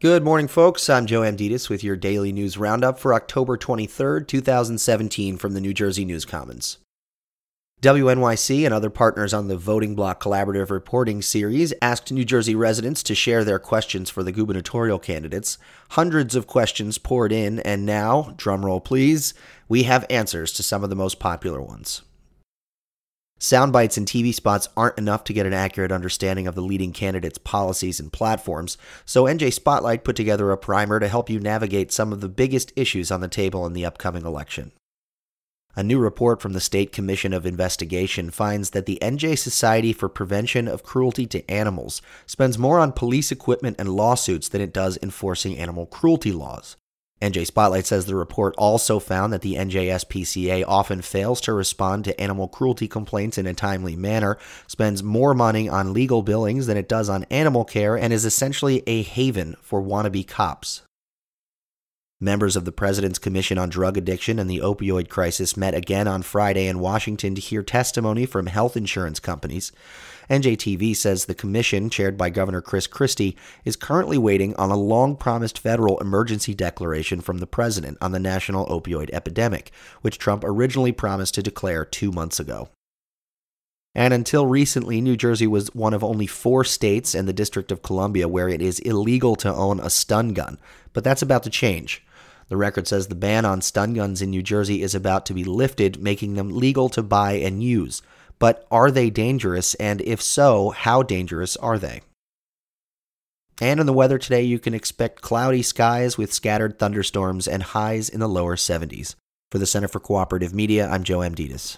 Good morning, folks. I'm Joe Amditis with your daily news roundup for October 23rd, 2017, from the New Jersey News Commons. WNYC and other partners on the Voting Bloc Collaborative Reporting Series asked New Jersey residents to share their questions for the gubernatorial candidates. Hundreds of questions poured in, and now, drumroll please, we have answers to some of the most popular ones. Sound bites and TV spots aren't enough to get an accurate understanding of the leading candidates' policies and platforms, so NJ Spotlight put together a primer to help you navigate some of the biggest issues on the table in the upcoming election. A new report from the State Commission of Investigation finds that the NJ Society for Prevention of Cruelty to Animals spends more on police equipment and lawsuits than it does enforcing animal cruelty laws. NJ Spotlight says the report also found that the NJSPCA often fails to respond to animal cruelty complaints in a timely manner, spends more money on legal billings than it does on animal care, and is essentially a haven for wannabe cops. Members of the President's Commission on Drug Addiction and the Opioid Crisis met again on Friday in Washington to hear testimony from health insurance companies. NJTV says the commission, chaired by Governor Chris Christie, is currently waiting on a long promised federal emergency declaration from the president on the national opioid epidemic, which Trump originally promised to declare two months ago. And until recently, New Jersey was one of only four states and the District of Columbia where it is illegal to own a stun gun. But that's about to change. The record says the ban on stun guns in New Jersey is about to be lifted, making them legal to buy and use. But are they dangerous? And if so, how dangerous are they? And in the weather today, you can expect cloudy skies with scattered thunderstorms and highs in the lower 70s. For the Center for Cooperative Media, I'm Joe Amditis.